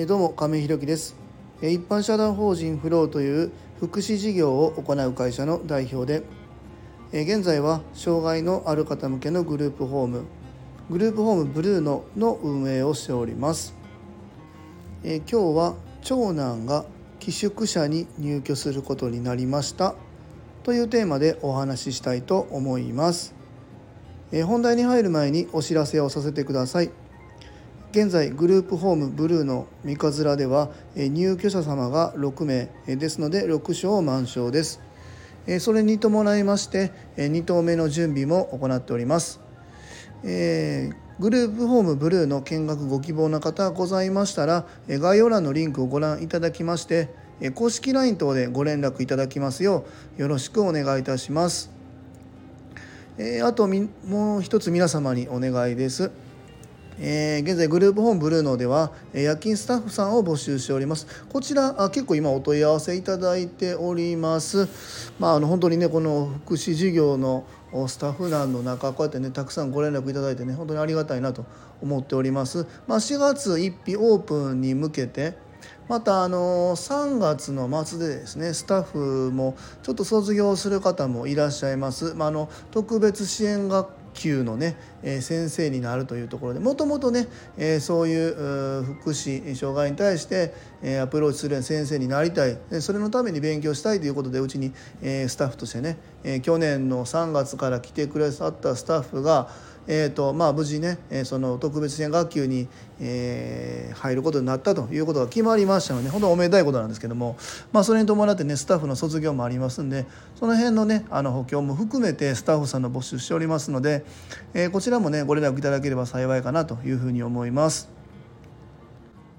えどうも亀井弘樹です。え一般社団法人フローという福祉事業を行う会社の代表でえ現在は障害のある方向けのグループホームグループホームブルーノの運営をしております。え今日は長男が寄宿舎に入居することになりましたというテーマでお話ししたいと思います。え本題に入る前にお知らせをさせてください。現在グループホームブルーの三日面では入居者様が6名ですので6床満床です。それに伴いまして2棟目の準備も行っております。えグループホームブルーの見学ご希望の方ございましたら概要欄のリンクをご覧いただきまして公式 LINE 等でご連絡いただきますようよろしくお願いいたします。えあともう一つ皆様にお願いです。えー現在グループホームブルーノではえー夜勤スタッフさんを募集しております。こちらあ結構今お問い合わせいただいております。まああの本当にねこの福祉事業のスタッフ団の中こうやってねたくさんご連絡いただいてね本当にありがたいなと思っております。まあ4月1日オープンに向けてまたあの3月の末でですねスタッフもちょっと卒業する方もいらっしゃいます、まあ、あの特別支援学級のね、え先生になるというところでもともとね、えそういう福祉障害に対して、えアプローチするような先生になりたい。でそれのために勉強したいということでうちに、えスタッフとしてね、え去年の3月から来てくださったスタッフがえーとまあ、無事ね、えーその特別支援学級に、えー入ることになったということが決まりましたので本当におめでたいことなんですけども、まあ、それに伴ってねスタッフの卒業もありますんでその辺のねあの補強も含めてスタッフさんの募集しておりますので、えーこちらもねご連絡いただければ幸いかなというふうに思います。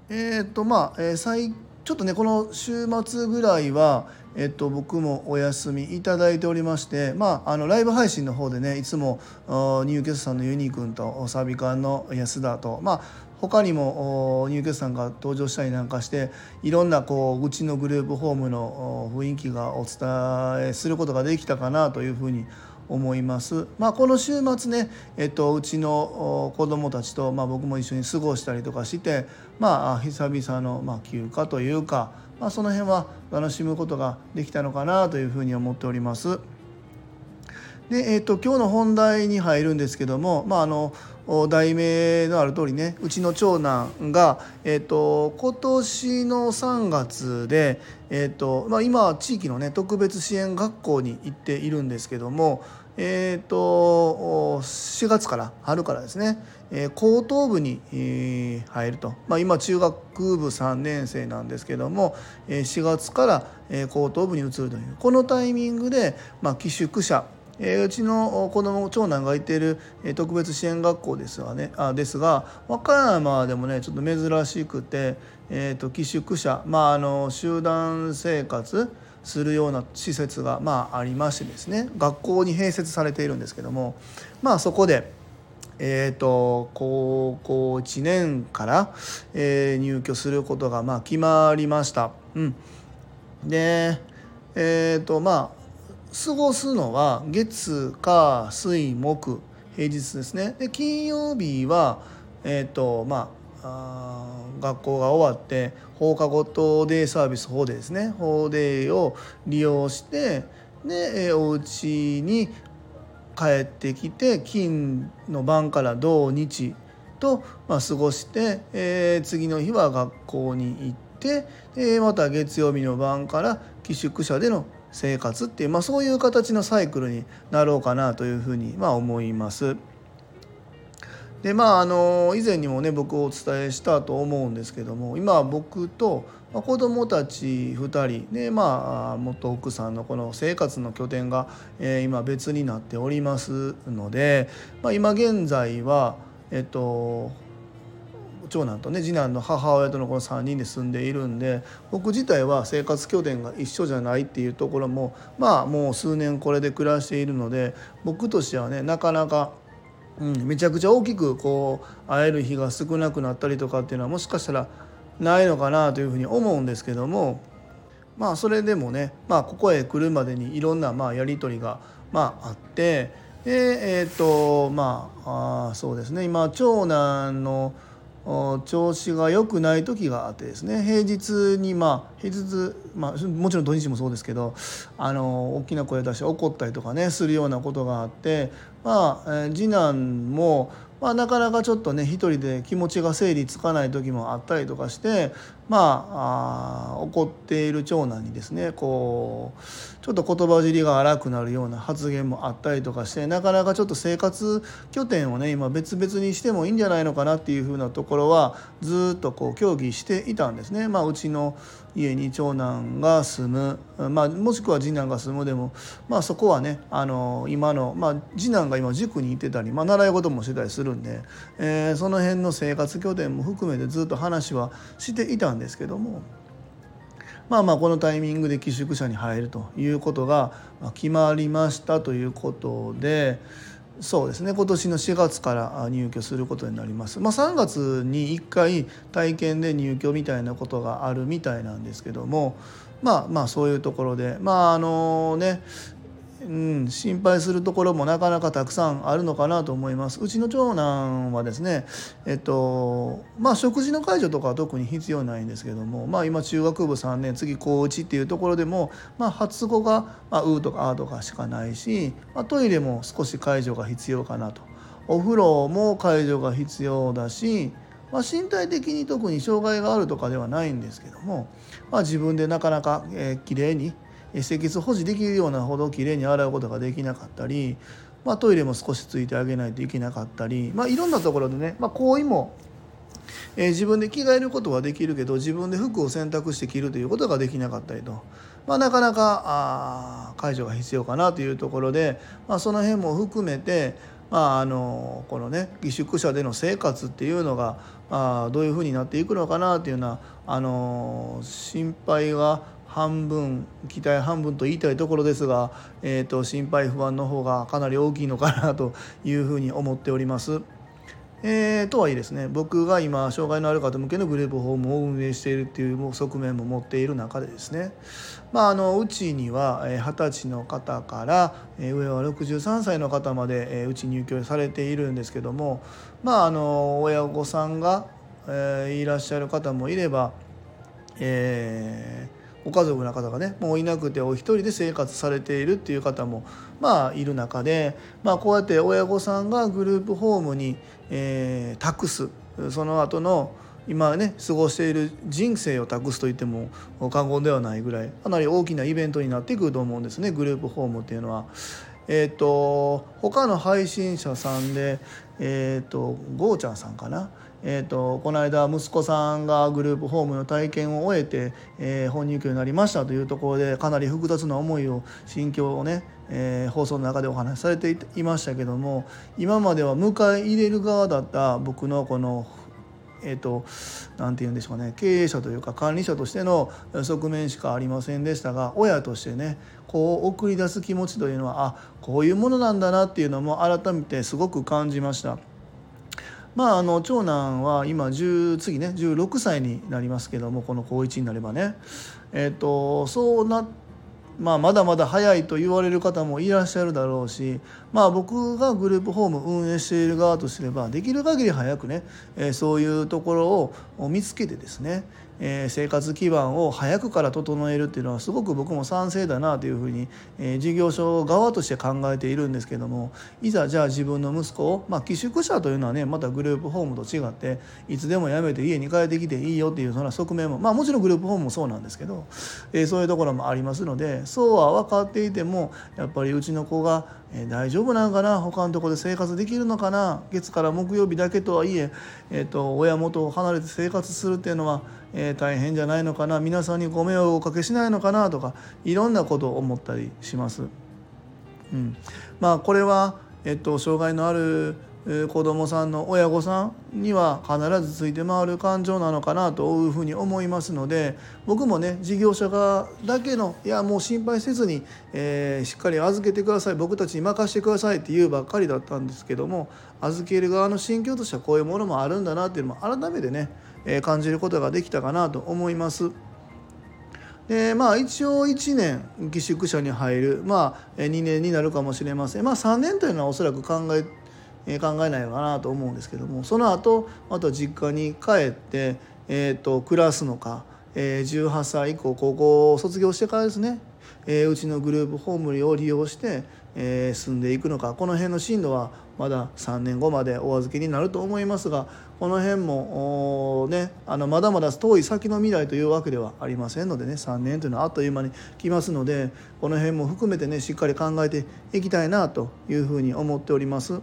えーとまあ、えーちょっとねこの週末ぐらいは、えっと、僕もお休みいただいておりまして、まあ、あのライブ配信の方でねいつもあ入居者さんのユニー君とサビカンの安田と、まあ、他にもお入居者さんが登場したりなんかしていろんなこううちのグループホームの雰囲気がお伝えすることができたかなというふうに思います。思います。まあ、この週末ね、えっと、うちの子どもたちと、まあ、僕も一緒に過ごしたりとかして、まあ、久々の、まあ、休暇というか、まあ、その辺は楽しむことができたのかなというふうに思っております。で、えー、と今日の本題に入るんですけども、まあ、あの題名のある通りねうちの長男が、えー、と今年の3月で、えーとまあ、今は地域のね特別支援学校に行っているんですけども、えー、と4月から春からですね、えー高等部に、えー入ると、まあ、今中学部3年生なんですけども、えー4月から、えー高等部に移るという。このタイミングで、まあ、寄宿舎。えーうちの子供長男が行っているえ特別支援学校ですがね。あですが和歌山でもねちょっと珍しくて、えー、と寄宿舎、まあ、あの集団生活するような施設が、まあ、ありましてですね学校に併設されているんですけどもまあそこで。えー、と高校1年から、えー入居することがまあ決まりました。うん、でえっ、とまあ過ごすのは月火水木平日ですねで金曜日はえっ、とまあ学校が終わって放課後等デイサービス法デーですね法デを利用してで、えお家に帰ってきて金の晩から土日と、まあ、過ごして、えー次の日は学校に行って、えまた月曜日の晩から寄宿舎での生活っていう、まあ、そういう形のサイクルになろうかなというふうに、まあ、思います。でまああの以前にもね僕お伝えしたと思うんですけども今僕と子供たち2人でまあ元奥さんのこの生活の拠点が、えー今別になっておりますので、まあ、今現在はえっと長男とね次男の母親とのこの3人で住んでいるんで僕自体は生活拠点が一緒じゃないっていうところもまあもう数年これで暮らしているので僕としてはねなかなかうん、めちゃくちゃ大きくこう会える日が少なくなったりとかっていうのはもしかしたらないのかなというふうに思うんですけども。まあそれでもね、まあ、ここへ来るまでにいろんなまあやり取りがまああって。でえっ、とまああそうですね。今長男の調子が良くない時があってですね。平日にまあ平日、まあ、もちろん土日もそうですけどあの大きな声出して怒ったりとかねするようなことがあってまあ、次男もまあ、なかなかちょっとね一人で気持ちが整理つかない時もあったりとかしてまあ怒っている長男にですねこうちょっと言葉尻が荒くなるような発言もあったりとかしてなかなかちょっと生活拠点をね今別々にしてもいいんじゃないのかなっていうふうなところはずっとこう協議していたんですね。まあ、うちの家に長男が住む、まあ、もしくは次男が住むでも、まあ、そこはねあの今の、まあ、次男が今塾に行ってたり、まあ、習い事もしてたりするんで、えー、その辺の生活拠点も含めてずっと話はしていたんですけども。まあまあこのタイミングで寄宿舎に入るということが決まりましたということでそうですね。今年の4月から入居することになります、まあ、3月に1回体験で入居みたいなことがあるみたいなんですけども。まあまあそういうところで。まああのねうん、心配するところもなかなかたくさんあるのかなと思います。うちの長男はですねえっとまあ食事の介助とかは特に必要ないんですけどもまあ今中学部3年次高1っていうところでもまあ発語が「まあ、う」とか「あ」とかしかないし、まあ、トイレも少し介助が必要かなと。お風呂も介助が必要だしまあ、身体的に特に障害があるとかではないんですけども、まあ、自分でなかなか、えー、きれいに清潔保持できるようなほどきれいに洗うことができなかったり、まあ、トイレも少しついてあげないといけなかったり、まあ、いろんなところでね、まあ、行為もえー、自分で着替えることはできるけど自分で服を選択して着るということができなかったりと、まあ、なかなかあ解除が必要かなというところで、まあ、その辺も含めて、まあ、あのこのね義宿舎での生活っていうのがあどういうふうになっていくのかなっていうようなあの心配が半分期待半分と言いたいところですが、えーと、心配不安の方がかなり大きいのかなというふうに思っております。えー、とはいえですね僕が今障害のある方向けのグループホームを運営しているっていう側面も持っている中でですね、まあ、あのうちには二十歳の方から上は63歳の方までうち入居されているんですけども、まあ、あの親御さんがいらっしゃる方もいれば、えーご家族の方がねもういなくてお一人で生活されているっていう方もまあいる中で、まあ、こうやって親御さんがグループホームに、えー、託すその後の今ね過ごしている人生を託すと言っても過言ではないぐらいかなり大きなイベントになってくると思うんですねグループホームっていうのは。えーと、他の配信者さんで、えーと、ゴーちゃんさんかな？えーと、この間息子さんがグループホームの体験を終えて、えー、本入居になりましたというところでかなり複雑な思いを心境をね、えー、放送の中でお話しされていましたけども今までは迎え入れる側だった僕のこのえーと、なんて言うんでしょうね経営者というか管理者としての側面しかありませんでしたが親としてねこう送り出す気持ちというのはあこういうものなんだなっていうのも改めてすごく感じました。まあ、あの長男は今10次ね16歳になりますけどもこの高1になればね、えーと、そうなまあ、まだまだ早いと言われる方もいらっしゃるだろうし、まあ、僕がグループホーム運営している側とすればできる限り早くね、えー、そういうところを見つけてですね、えー、生活基盤を早くから整えるっていうのはすごく僕も賛成だなというふうに、えー、事業所側として考えているんですけどもいざじゃあ自分の息子を、まあ、寄宿舎というのはねまたグループホームと違っていつでも辞めて家に帰ってきていいよっていうそんな側面もまあもちろんグループホームもそうなんですけど、えー、そういうところもありますのでそうは分かっていてもやっぱりうちの子がえ、大丈夫なのかな？他のとこで生活できるのかな？月から木曜日だけとはいええーと、親元を離れて生活するっていうのは、えー、大変じゃないのかな？皆さんにご迷惑をおかけしないのかな？とかいろんなことを思ったりします。うん、まあこれは、えっと、障害のある子どもさんの親御さんには必ずついて回る感情なのかなというふうに思いますので僕もね事業者側だけのいやもう心配せずに、えー、しっかり預けてください僕たちに任せてくださいって言うばっかりだったんですけども預ける側の心境としてはこういうものもあるんだなっていうのも改めてね、えー、感じることができたかなと思います。でまあ一応1年寄宿舎に入るまあ2年になるかもしれませんまあ3年というのはおそらく考ええ考えないかなと思うんですけどもその後また実家に帰って、えーと、暮らすのか、えー、18歳以降高校を卒業してからですね、えー、うちのグループホームを利用して、えー、住んでいくのかこの辺の進路はまだ3年後までお預けになると思いますがこの辺もねあのまだまだ遠い先の未来というわけではありませんのでね3年というのはあっという間に来ますのでこの辺も含めてねしっかり考えていきたいなというふうに思っております。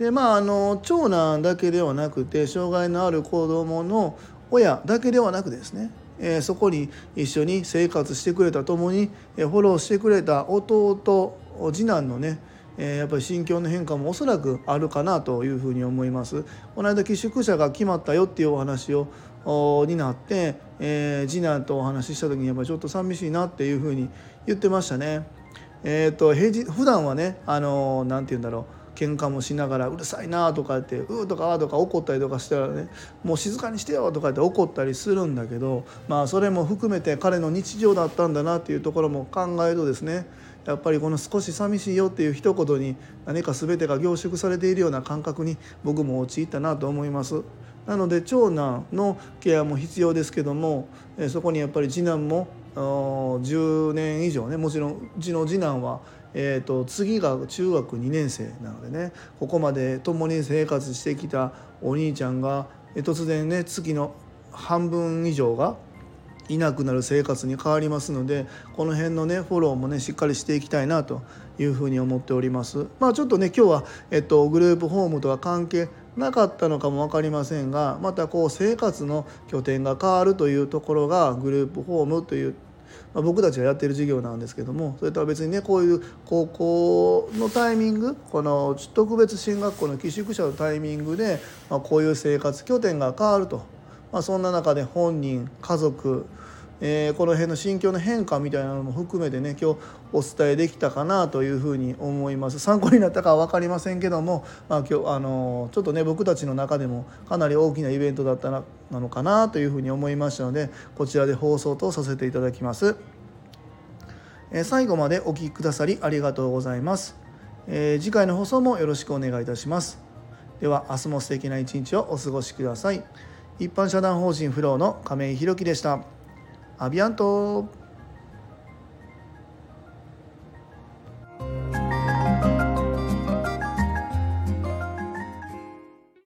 でまああの長男だけではなくて障害のある子どもの親だけではなくですねえそこに一緒に生活してくれた共にえフォローしてくれた弟次男のねえやっぱり心境の変化もおそらくあるかなというふうに思います。この間寄宿舎が決まったよっていうお話をになって、えー、次男とお話しした時にやっぱりちょっと寂しいなっていうふうに言ってましたね。えーと、平日普段はねあのなんて言うんだろう喧嘩もしながらうるさいなとか言ってうーとかあとか怒ったりとかしたらねもう静かにしてよとか言って怒ったりするんだけどまあそれも含めて彼の日常だったんだなっていうところも考えるとですねやっぱりこの少し寂しいよっていう一言に何か全てが凝縮されているような感覚に僕も陥ったなと思います。なので長男のケアも必要ですけどもそこにやっぱり次男も10年以上ねもちろんうちの次男はえーと、次が中学2年生なのでねここまで共に生活してきたお兄ちゃんが突然ね月の半分以上がいなくなる生活に変わりますのでこの辺のねフォローもねしっかりしていきたいなというふうに思っております。まあ、ちょっとね今日は、えっと、グループホームとは関係なかったのかも分かりませんがまたこう生活の拠点が変わるというところがグループホームというまあ、僕たちがやってる授業なんですけどもそれとは別にねこういう高校のタイミングこの特別進学校の寄宿舎のタイミングで、まあ、こういう生活拠点が変わると、まあ、そんな中で本人家族えー、この辺の心境の変化みたいなのも含めてね今日お伝えできたかなというふうに思います。参考になったかは分かりませんけども、まあ、今日あのちょっとね僕たちの中でもかなり大きなイベントだったなのかなというふうに思いましたのでこちらで放送とさせていただきます、えー、最後までお聴きくださりありがとうございます、えー、次回の放送もよろしくお願いいたします。では明日も素敵な一日をお過ごしください。一般社団法人フローの亀井宏樹でした。アビアント